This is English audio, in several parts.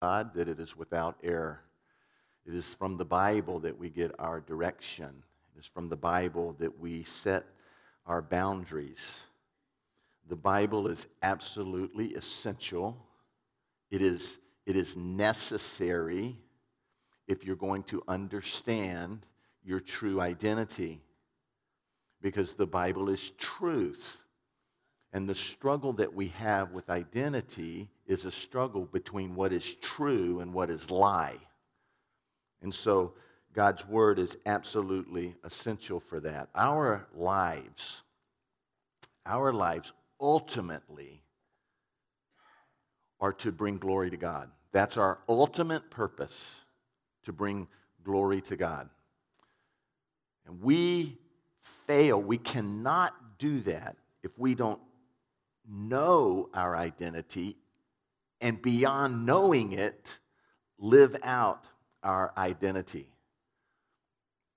God that it is without error. It is from the Bible that we get our direction. It is from the Bible that we set our boundaries. The Bible is absolutely essential. It is, it is necessary if you're going to understand your true identity. Because the Bible is truth. And the struggle that we have with identity is a struggle between what is true and what is lie. And so God's word is absolutely essential for that. Our lives, our lives ultimately are to bring glory to God. That's our ultimate purpose, to bring glory to God. And we fail, we cannot do that if we don't know our identity and beyond knowing it, live out our identity.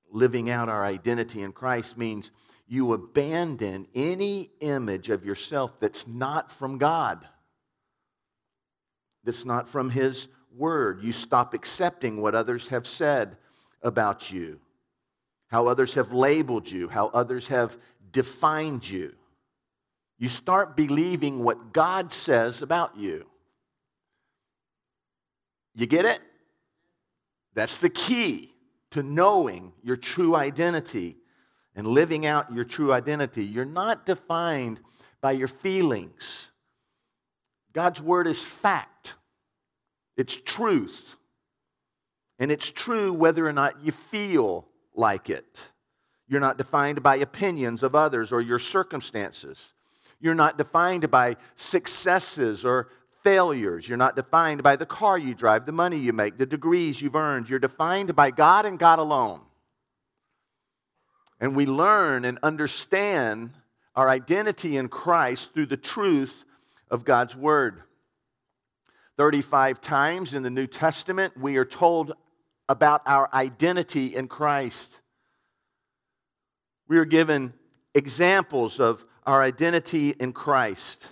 Living out our identity in Christ means you abandon any image of yourself that's not from God, that's not from His Word. You stop accepting what others have said about you, how others have labeled you, how others have defined you. You start believing what God says about you. You get it? That's the key to knowing your true identity and living out your true identity. You're not defined by your feelings. God's word is fact, it's truth. And it's true whether or not you feel like it. You're not defined by opinions of others or your circumstances. You're not defined by successes or failures. You're not defined by the car you drive, the money you make, the degrees you've earned. You're defined by God and God alone. And we learn and understand our identity in Christ through the truth of God's Word. 35 times in the New Testament, we are told about our identity in Christ. We are given examples of our identity in Christ.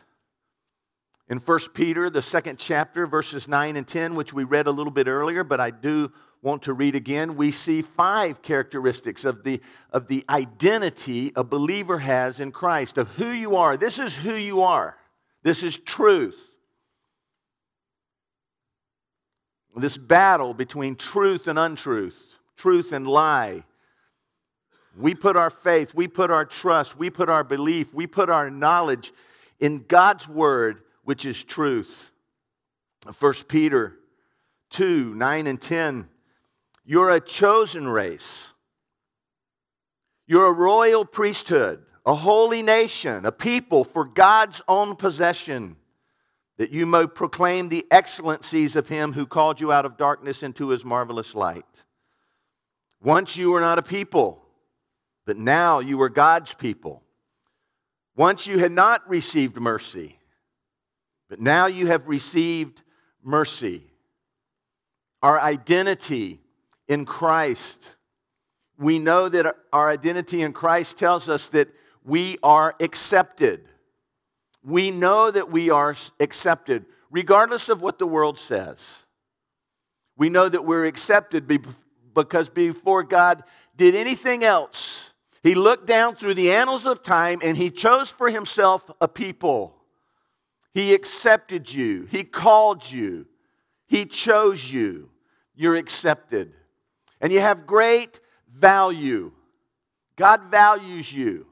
In 1 Peter, the second chapter, verses 9 and 10, which we read a little bit earlier, but I do want to read again, we see five characteristics of the, of the identity a believer has in Christ, of who you are. This is who you are, this is truth. This battle between truth and untruth, truth and lie, we put our faith, we put our trust, we put our belief, we put our knowledge in God's word, which is truth. 1 Peter 2 9 and 10. You're a chosen race, you're a royal priesthood, a holy nation, a people for God's own possession, that you may proclaim the excellencies of Him who called you out of darkness into His marvelous light. Once you were not a people but now you were God's people. Once you had not received mercy, but now you have received mercy. Our identity in Christ. We know that our identity in Christ tells us that we are accepted. We know that we are accepted, regardless of what the world says. We know that we're accepted because before God did anything else, he looked down through the annals of time and he chose for himself a people. He accepted you, he called you, he chose you. You're accepted. And you have great value. God values you.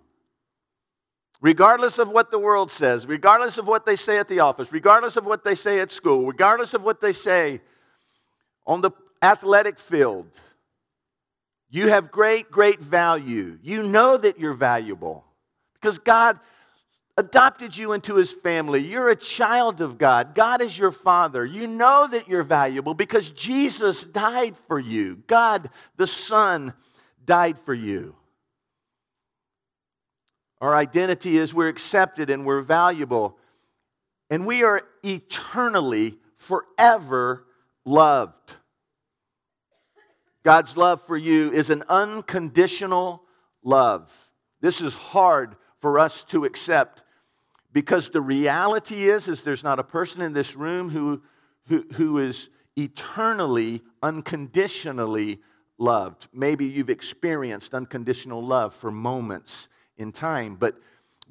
Regardless of what the world says, regardless of what they say at the office, regardless of what they say at school, regardless of what they say on the athletic field, you have great, great value. You know that you're valuable because God adopted you into his family. You're a child of God. God is your father. You know that you're valuable because Jesus died for you. God, the Son, died for you. Our identity is we're accepted and we're valuable, and we are eternally, forever loved. God's love for you is an unconditional love. This is hard for us to accept because the reality is, is there's not a person in this room who, who, who is eternally, unconditionally loved. Maybe you've experienced unconditional love for moments in time, but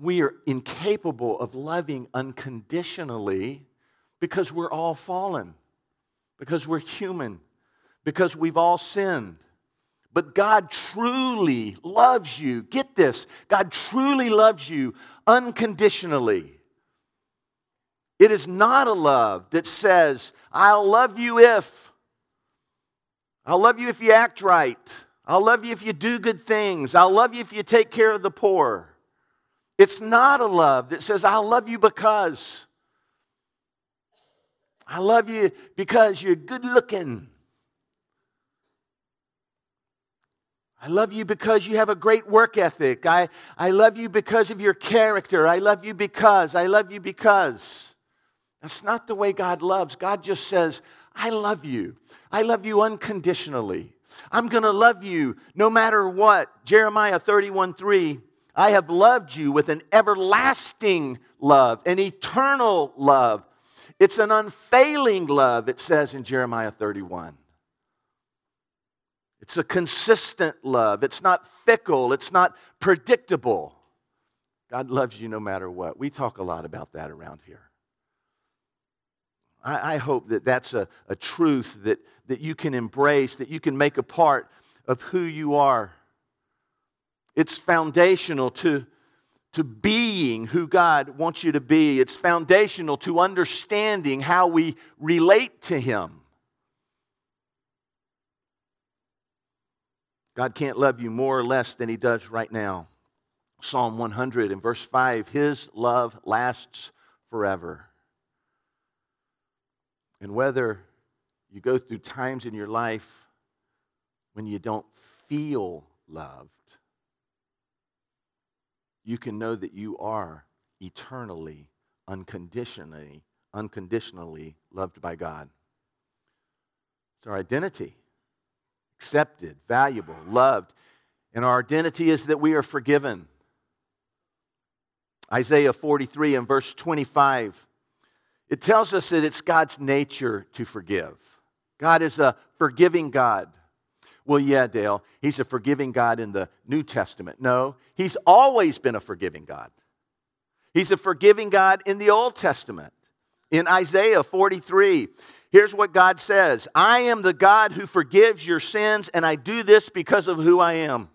we are incapable of loving unconditionally because we're all fallen, because we're human, because we've all sinned. But God truly loves you. Get this God truly loves you unconditionally. It is not a love that says, I'll love you if. I'll love you if you act right. I'll love you if you do good things. I'll love you if you take care of the poor. It's not a love that says, I'll love you because. I love you because you're good looking. I love you because you have a great work ethic. I, I love you because of your character. I love you because. I love you because. That's not the way God loves. God just says, I love you. I love you unconditionally. I'm going to love you no matter what. Jeremiah 31 3. I have loved you with an everlasting love, an eternal love. It's an unfailing love, it says in Jeremiah 31. It's a consistent love. It's not fickle. It's not predictable. God loves you no matter what. We talk a lot about that around here. I, I hope that that's a, a truth that, that you can embrace, that you can make a part of who you are. It's foundational to, to being who God wants you to be, it's foundational to understanding how we relate to Him. God can't love you more or less than He does right now. Psalm 100 and verse 5 His love lasts forever. And whether you go through times in your life when you don't feel loved, you can know that you are eternally, unconditionally, unconditionally loved by God. It's our identity. Accepted, valuable, loved. And our identity is that we are forgiven. Isaiah 43 and verse 25 it tells us that it's God's nature to forgive. God is a forgiving God. Well, yeah, Dale, he's a forgiving God in the New Testament. No, he's always been a forgiving God. He's a forgiving God in the Old Testament. In Isaiah 43, here's what God says I am the God who forgives your sins, and I do this because of who I am.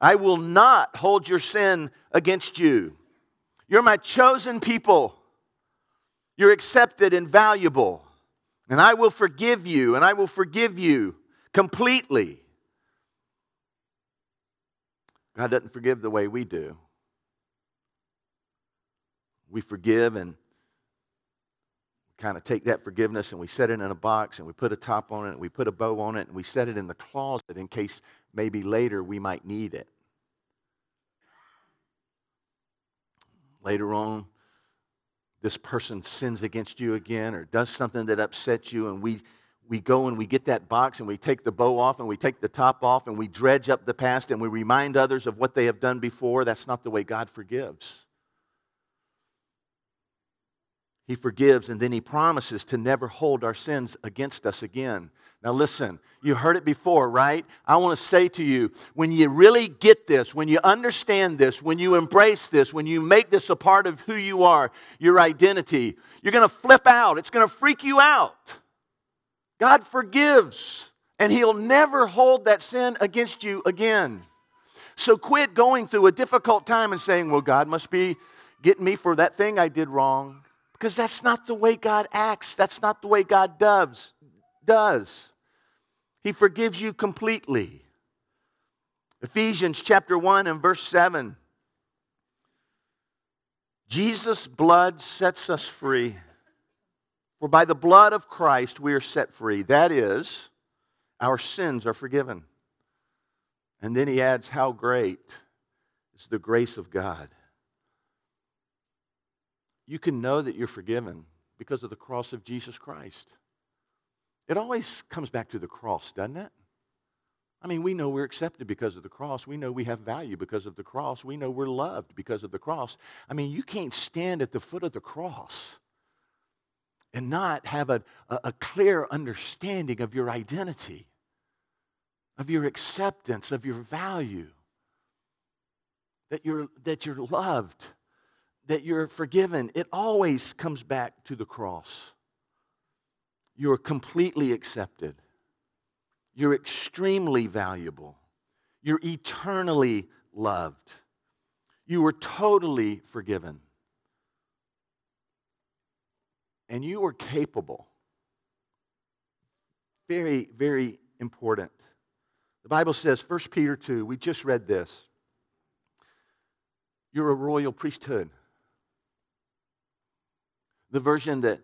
I will not hold your sin against you. You're my chosen people. You're accepted and valuable. And I will forgive you, and I will forgive you completely. God doesn't forgive the way we do. We forgive and kind of take that forgiveness and we set it in a box and we put a top on it and we put a bow on it and we set it in the closet in case maybe later we might need it. Later on, this person sins against you again or does something that upsets you, and we, we go and we get that box and we take the bow off and we take the top off and we dredge up the past and we remind others of what they have done before. That's not the way God forgives. He forgives and then He promises to never hold our sins against us again. Now, listen, you heard it before, right? I want to say to you when you really get this, when you understand this, when you embrace this, when you make this a part of who you are, your identity, you're going to flip out. It's going to freak you out. God forgives, and He'll never hold that sin against you again. So quit going through a difficult time and saying, well, God must be getting me for that thing I did wrong. Because that's not the way God acts. That's not the way God does. does. He forgives you completely. Ephesians chapter 1 and verse 7. Jesus' blood sets us free. For by the blood of Christ we are set free. That is, our sins are forgiven. And then he adds, How great is the grace of God you can know that you're forgiven because of the cross of Jesus Christ. It always comes back to the cross, doesn't it? I mean, we know we're accepted because of the cross. We know we have value because of the cross. We know we're loved because of the cross. I mean, you can't stand at the foot of the cross and not have a, a, clear understanding of your identity, of your acceptance, of your value, that you're, that you're loved, that you're forgiven. It always comes back to the cross. You're completely accepted. You're extremely valuable. You're eternally loved. You were totally forgiven and you are capable. Very, very important. The Bible says, 1 Peter 2, we just read this. You're a royal priesthood. The version that,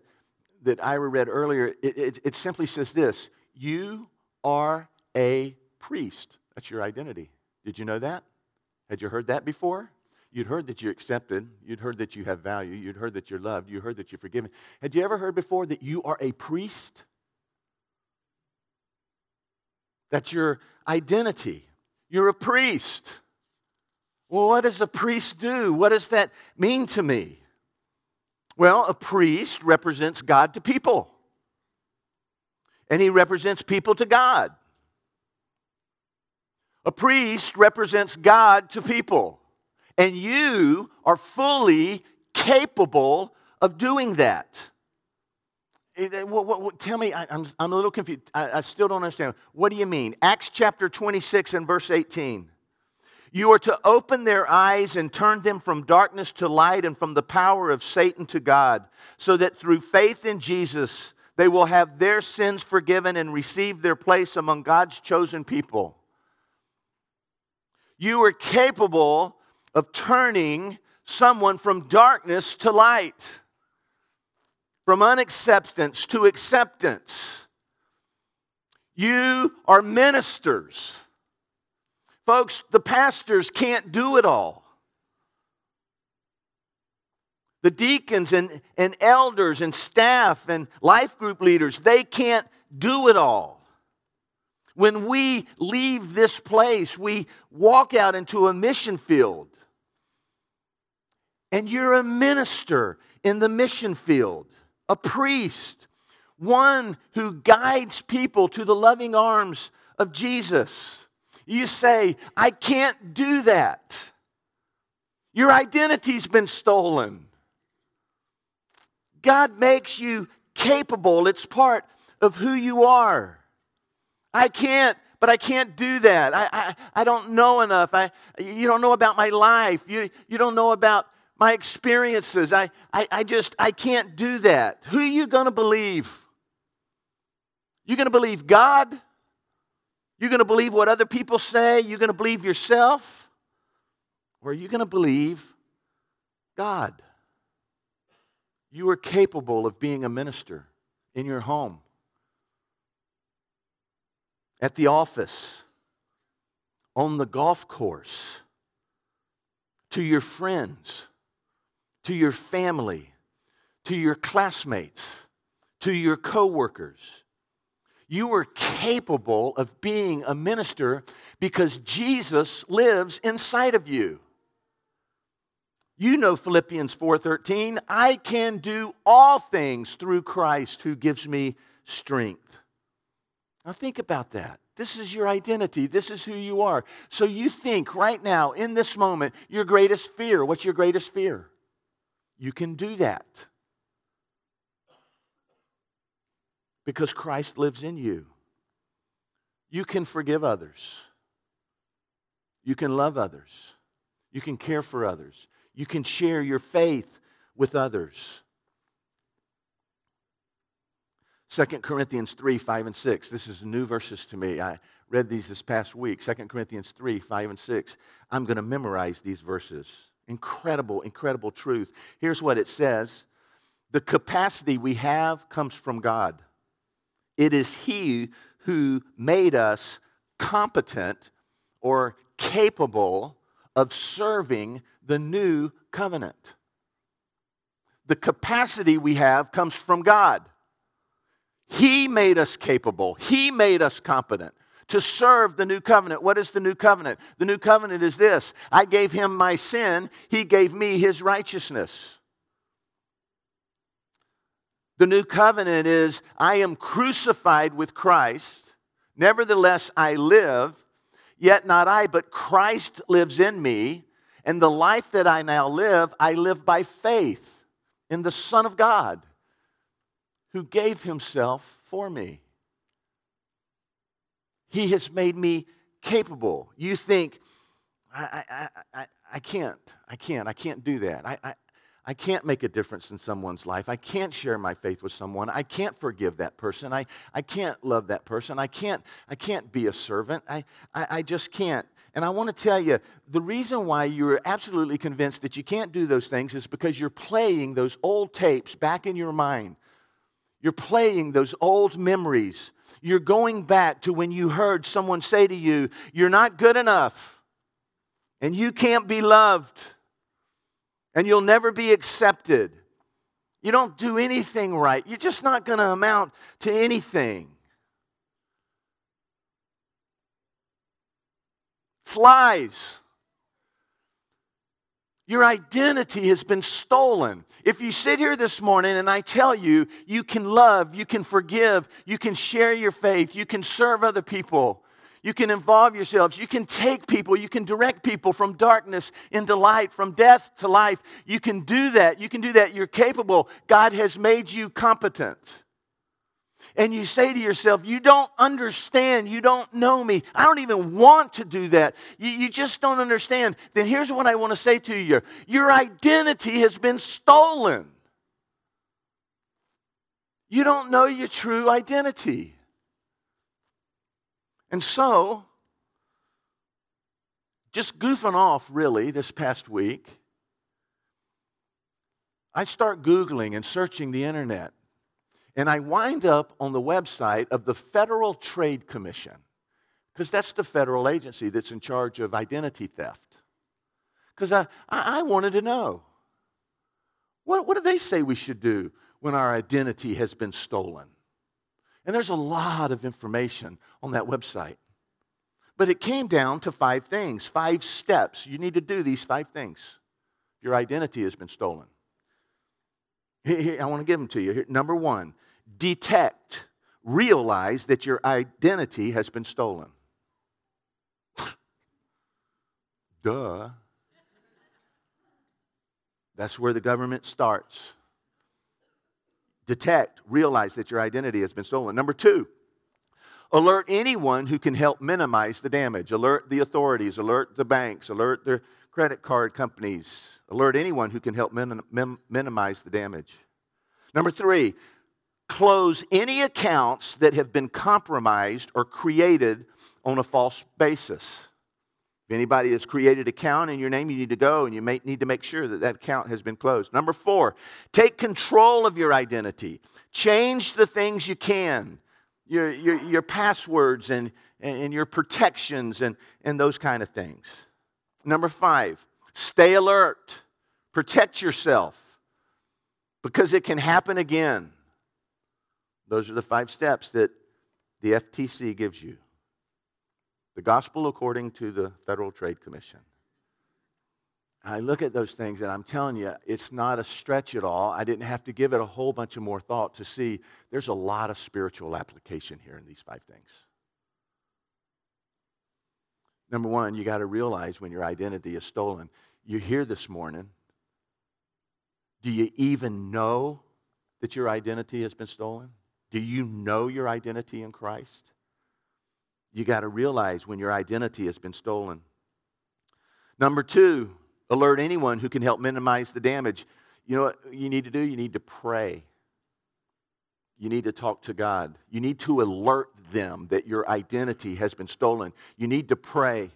that Ira read earlier, it, it, it simply says this You are a priest. That's your identity. Did you know that? Had you heard that before? You'd heard that you're accepted. You'd heard that you have value. You'd heard that you're loved. You heard that you're forgiven. Had you ever heard before that you are a priest? That's your identity. You're a priest. Well, what does a priest do? What does that mean to me? Well, a priest represents God to people, and he represents people to God. A priest represents God to people. And you are fully capable of doing that. What, what, what, tell me, I, am I'm a little confused. I, I still don't understand. What do you mean? Acts chapter 26 and verse 18. You are to open their eyes and turn them from darkness to light and from the power of Satan to God, so that through faith in Jesus, they will have their sins forgiven and receive their place among God's chosen people. You are capable of turning someone from darkness to light, from unacceptance to acceptance. You are ministers. Folks, the pastors can't do it all. The deacons and, and elders and staff and life group leaders, they can't do it all. When we leave this place, we walk out into a mission field and you're a minister in the mission field, a priest, one who guides people to the loving arms of Jesus. You say, I can't do that. Your identity's been stolen. God makes you capable, it's part of who you are. I can't, but I can't do that. I, I, I don't know enough. I, you don't know about my life. You, you don't know about my experiences. I, I, I just, I can't do that. Who are you going to believe? You're going to believe God? You going to believe what other people say? You're going to believe yourself? Or are you going to believe God? You are capable of being a minister in your home, at the office, on the golf course, to your friends to your family, to your classmates, to your coworkers. You are capable of being a minister because Jesus lives inside of you. You know Philippians 4:13, I can do all things through Christ who gives me strength. Now think about that. This is your identity. This is who you are. So you think right now in this moment your greatest fear, what's your greatest fear? You can do that because Christ lives in you. You can forgive others. You can love others. You can care for others. You can share your faith with others. 2 Corinthians 3, 5, and 6. This is new verses to me. I read these this past week. 2 Corinthians 3, 5, and 6. I'm going to memorize these verses. Incredible, incredible truth. Here's what it says The capacity we have comes from God. It is He who made us competent or capable of serving the new covenant. The capacity we have comes from God. He made us capable, He made us competent to serve the new covenant. What is the new covenant? The new covenant is this I gave him my sin, he gave me his righteousness. The new covenant is I am crucified with Christ. Nevertheless, I live, yet not I, but Christ lives in me. And the life that I now live, I live by faith in the Son of God who gave himself for me. He has made me capable. You think, I, I, I, I can't, I can't, I can't do that. I, I can't make a difference in someone's life. I can't share my faith with someone. I can't forgive that person. I, I can't love that person. I can't, I can't be a servant. I, I, I just can't. And I want to tell you the reason why you're absolutely convinced that you can't do those things is because you're playing those old tapes back in your mind. You're playing those old memories. You're going back to when you heard someone say to you, You're not good enough, and you can't be loved and you'll never be accepted. You don't do anything right. You're just not going to amount to anything. It's lies. Your identity has been stolen. If you sit here this morning and I tell you you can love, you can forgive, you can share your faith, you can serve other people, you can involve yourselves. You can take people. You can direct people from darkness into light, from death to life. You can do that. You can do that. You're capable. God has made you competent. And you say to yourself, You don't understand. You don't know me. I don't even want to do that. You, you just don't understand. Then here's what I want to say to you Your identity has been stolen. You don't know your true identity. And so, just goofing off really this past week, I start Googling and searching the internet. And I wind up on the website of the Federal Trade Commission, because that's the federal agency that's in charge of identity theft. Because I, I, wanted to know what, what do they say we should do when our identity has been stolen? And there's a lot of information on that website. But it came down to five things, five steps. You need to do these five things. Your identity has been stolen. I want to give them to you. Number one, detect, realize that your identity has been stolen. Duh. That's where the government starts detect, realize that your identity has been stolen. Number two, alert anyone who can help minimize the damage. Alert the authorities, alert the banks, alert the credit card companies, alert anyone who can help min- min- minimize the damage. Number three, close any accounts that have been compromised or created on a false basis. If anybody has created an account in your name, you need to go and you may need to make sure that that account has been closed. Number four, take control of your identity. Change the things you can, your, your, your passwords and, and your protections and, and those kind of things. Number five, stay alert. Protect yourself because it can happen again. Those are the five steps that the FTC gives you. The gospel according to the Federal Trade Commission. I look at those things and I'm telling you, it's not a stretch at all. I didn't have to give it a whole bunch of more thought to see there's a lot of spiritual application here in these five things. Number one, you got to realize when your identity is stolen. You're here this morning. Do you even know that your identity has been stolen? Do you know your identity in Christ? You got to realize when your identity has been stolen. Number two, alert anyone who can help minimize the damage. You know what you need to do? You need to pray. You need to talk to God. You need to alert them that your identity has been stolen. You need to pray.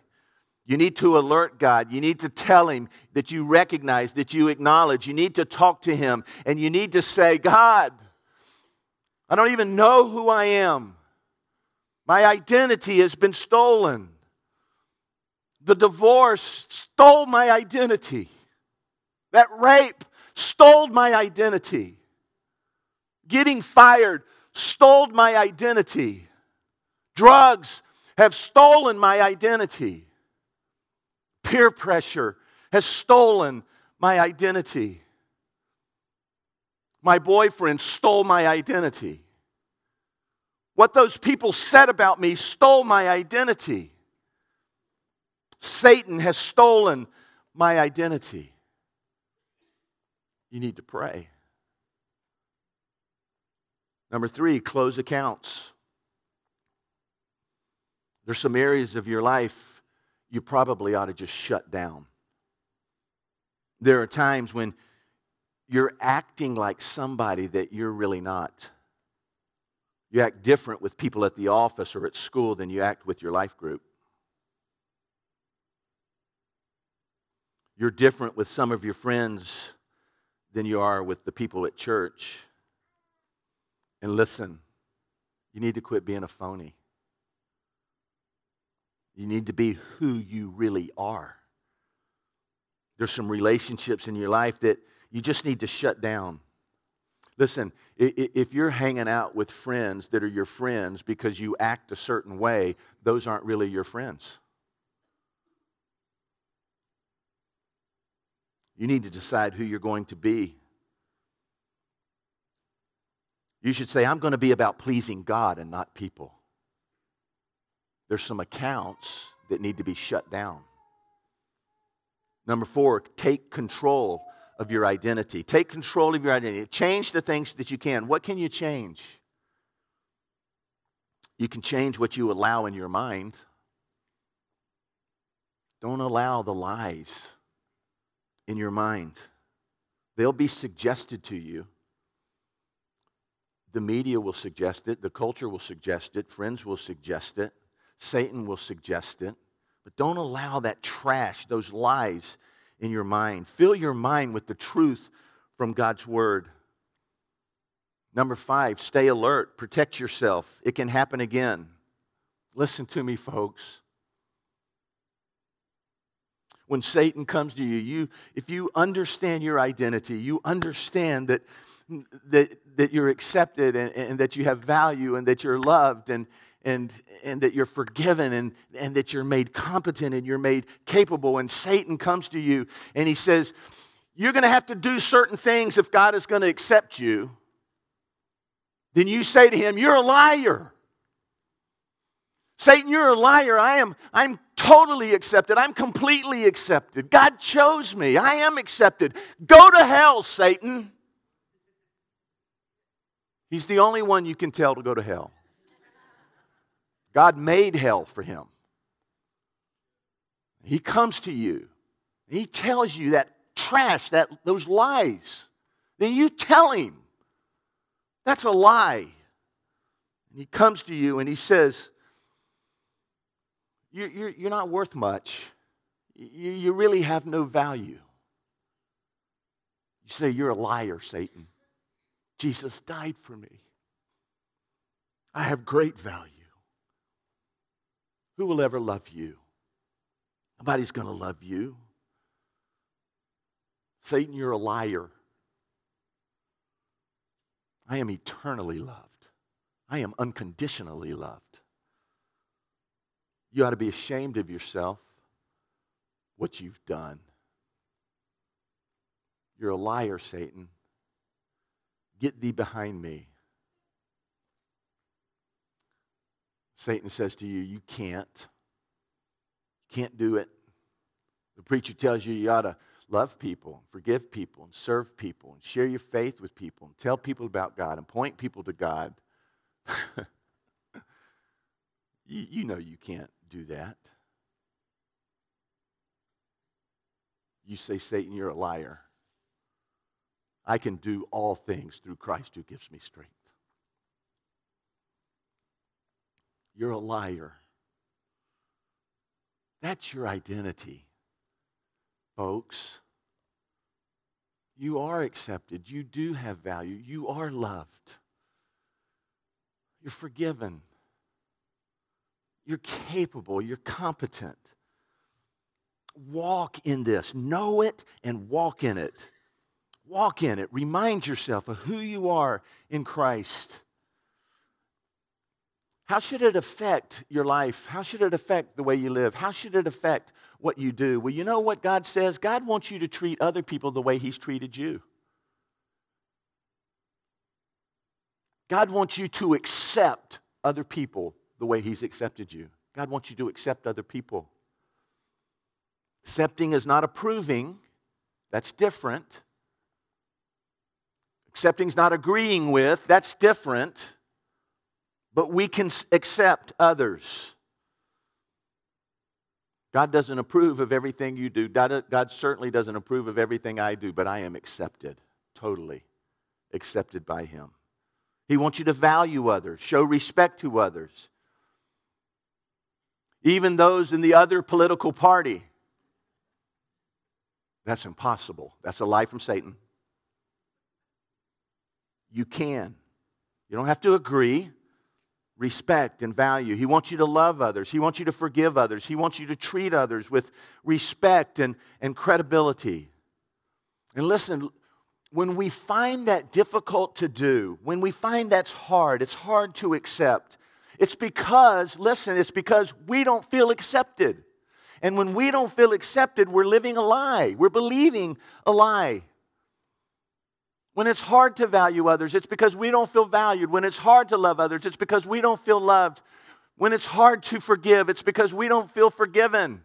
You need to alert God. You need to tell Him that you recognize, that you acknowledge. You need to talk to Him. And you need to say, God, I don't even know who I am. My identity has been stolen. The divorce stole my identity. That rape stole my identity. Getting fired stole my identity. Drugs have stolen my identity. Peer pressure has stolen my identity. My boyfriend stole my identity. What those people said about me stole my identity. Satan has stolen my identity. You need to pray. Number three, close accounts. There's some areas of your life you probably ought to just shut down. There are times when you're acting like somebody that you're really not. You act different with people at the office or at school than you act with your life group. You're different with some of your friends than you are with the people at church. And listen, you need to quit being a phony. You need to be who you really are. There's some relationships in your life that you just need to shut down. Listen, if you're hanging out with friends that are your friends because you act a certain way, those aren't really your friends. You need to decide who you're going to be. You should say, I'm going to be about pleasing God and not people. There's some accounts that need to be shut down. Number four, take control of your identity. Take control of your identity. Change the things that you can. What can you change? You can change what you allow in your mind. Don't allow the lies in your mind, they'll be suggested to you. The media will suggest it, the culture will suggest it, friends will suggest it, Satan will suggest it. But don't allow that trash, those lies in your mind. Fill your mind with the truth from God's word. Number five, stay alert, protect yourself. It can happen again. Listen to me, folks. When Satan comes to you, you if you understand your identity, you understand that that, that you're accepted and, and that you have value and that you're loved and, and, and that you're forgiven and, and that you're made competent and you're made capable. And Satan comes to you and he says, You're going to have to do certain things if God is going to accept you. Then you say to him, You're a liar. Satan, you're a liar. I am I'm totally accepted. I'm completely accepted. God chose me. I am accepted. Go to hell, Satan. He's the only one you can tell to go to hell. God made hell for him. He comes to you. He tells you that trash, that those lies. Then you tell him that's a lie. And he comes to you and he says, You're, you're, you're not worth much. You, you really have no value. You say, You're a liar, Satan. Jesus died for me. I have great value. Who will ever love you? Nobody's going to love you. Satan, you're a liar. I am eternally loved. I am unconditionally loved. You ought to be ashamed of yourself, what you've done. You're a liar, Satan. Get thee behind me. Satan says to you, You can't. You can't do it. The preacher tells you you ought to love people, forgive people, and serve people, and share your faith with people, and tell people about God, and point people to God. you, you know you can't do that. You say, Satan, you're a liar. I can do all things through Christ who gives me strength. You're a liar. That's your identity, folks. You are accepted. You do have value. You are loved. You're forgiven. You're capable. You're competent. Walk in this. Know it and walk in it. Walk in it. Remind yourself of who you are in Christ. How should it affect your life? How should it affect the way you live? How should it affect what you do? Well, you know what God says? God wants you to treat other people the way He's treated you. God wants you to accept other people the way He's accepted you. God wants you to accept other people. Accepting is not approving, that's different. Accepting is not agreeing with, that's different. But we can accept others. God doesn't approve of everything you do. God, certainly doesn't approve of everything I do, but I am accepted, totally accepted by Him. He wants you to value others, show respect to others. Even those in the other political party. That's impossible. That's a lie from Satan. You can. You don't have to agree. Respect and value. He wants you to love others. He wants you to forgive others. He wants you to treat others with respect and, and credibility. And listen, when we find that difficult to do, when we find that's hard, it's hard to accept, it's because, listen, it's because we don't feel accepted. And when we don't feel accepted, we're living a lie. We're believing a lie. When it's hard to value others, it's because we don't feel valued. When it's hard to love others, it's because we don't feel loved. When it's hard to forgive, it's because we don't feel forgiven.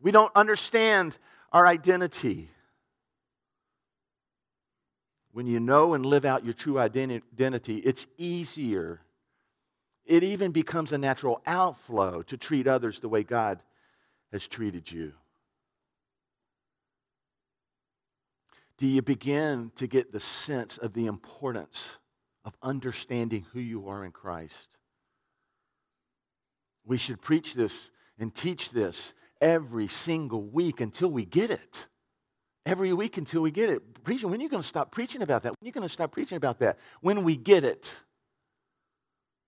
We don't understand our identity. When you know and live out your true identity, it's easier. It even becomes a natural outflow to treat others the way God has treated you. Do you begin to get the sense of the importance of understanding who you are in Christ? We should preach this and teach this every single week until we get it every week until we get it. Preaching, when are you going to stop preaching about that? When are you going to stop preaching about that? When we get it.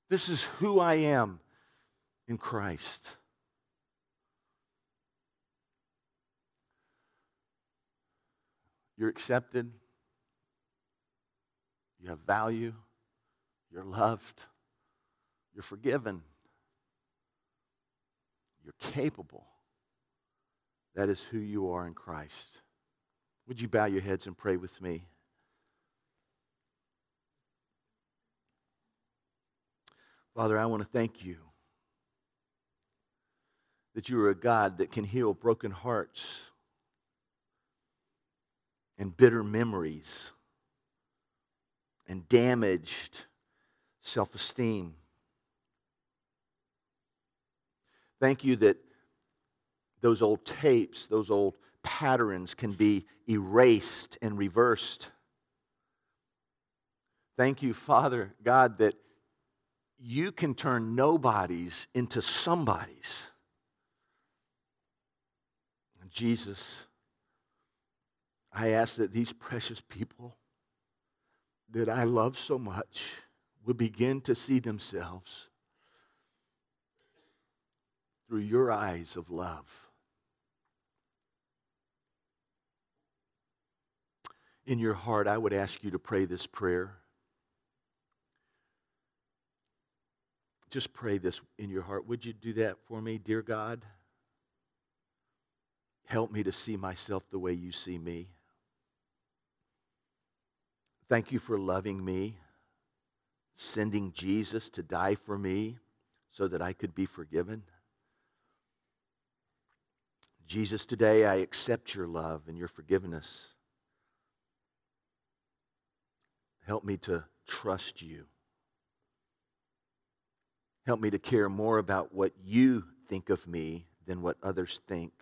This is who I am in Christ. You're accepted. You have value. You're loved. You're forgiven. You're capable. That is who you are in Christ. Would you bow your heads and pray with me? Father, I want to thank you that you are a God that can heal broken hearts and bitter memories and damaged self esteem. Thank you that those old tapes, those old patterns can be erased and reversed. Thank you, Father God, that you can turn nobodies into somebodies. Jesus, I ask that these precious people that I love so much will begin to see themselves through your eyes of love. in your heart, I would ask you to pray this prayer. Just pray this in your heart. Would you do that for me, dear God? Help me to see myself the way you see me. Thank you for loving me, sending Jesus to die for me so that I could be forgiven. Jesus, today I accept your love and your forgiveness. Help me to trust you. Help me to care more about what you think of me than what others think.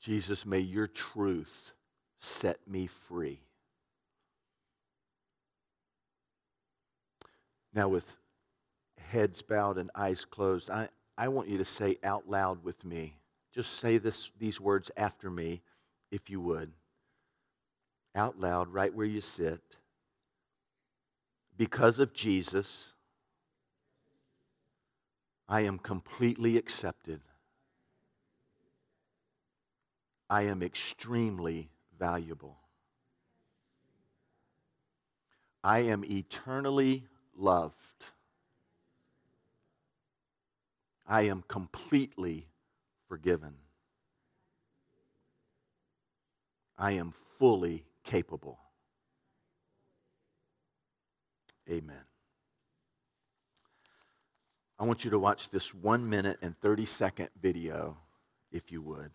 Jesus, may your truth set me free. Now, with heads bowed and eyes closed, I, I want you to say out loud with me. Just say this, these words after me, if you would out loud right where you sit. Because of Jesus, I am completely accepted. I am extremely valuable. I am eternally loved. I am completely forgiven. I am fully capable. Amen. I want you to watch this one minute and 30 second video, if you would.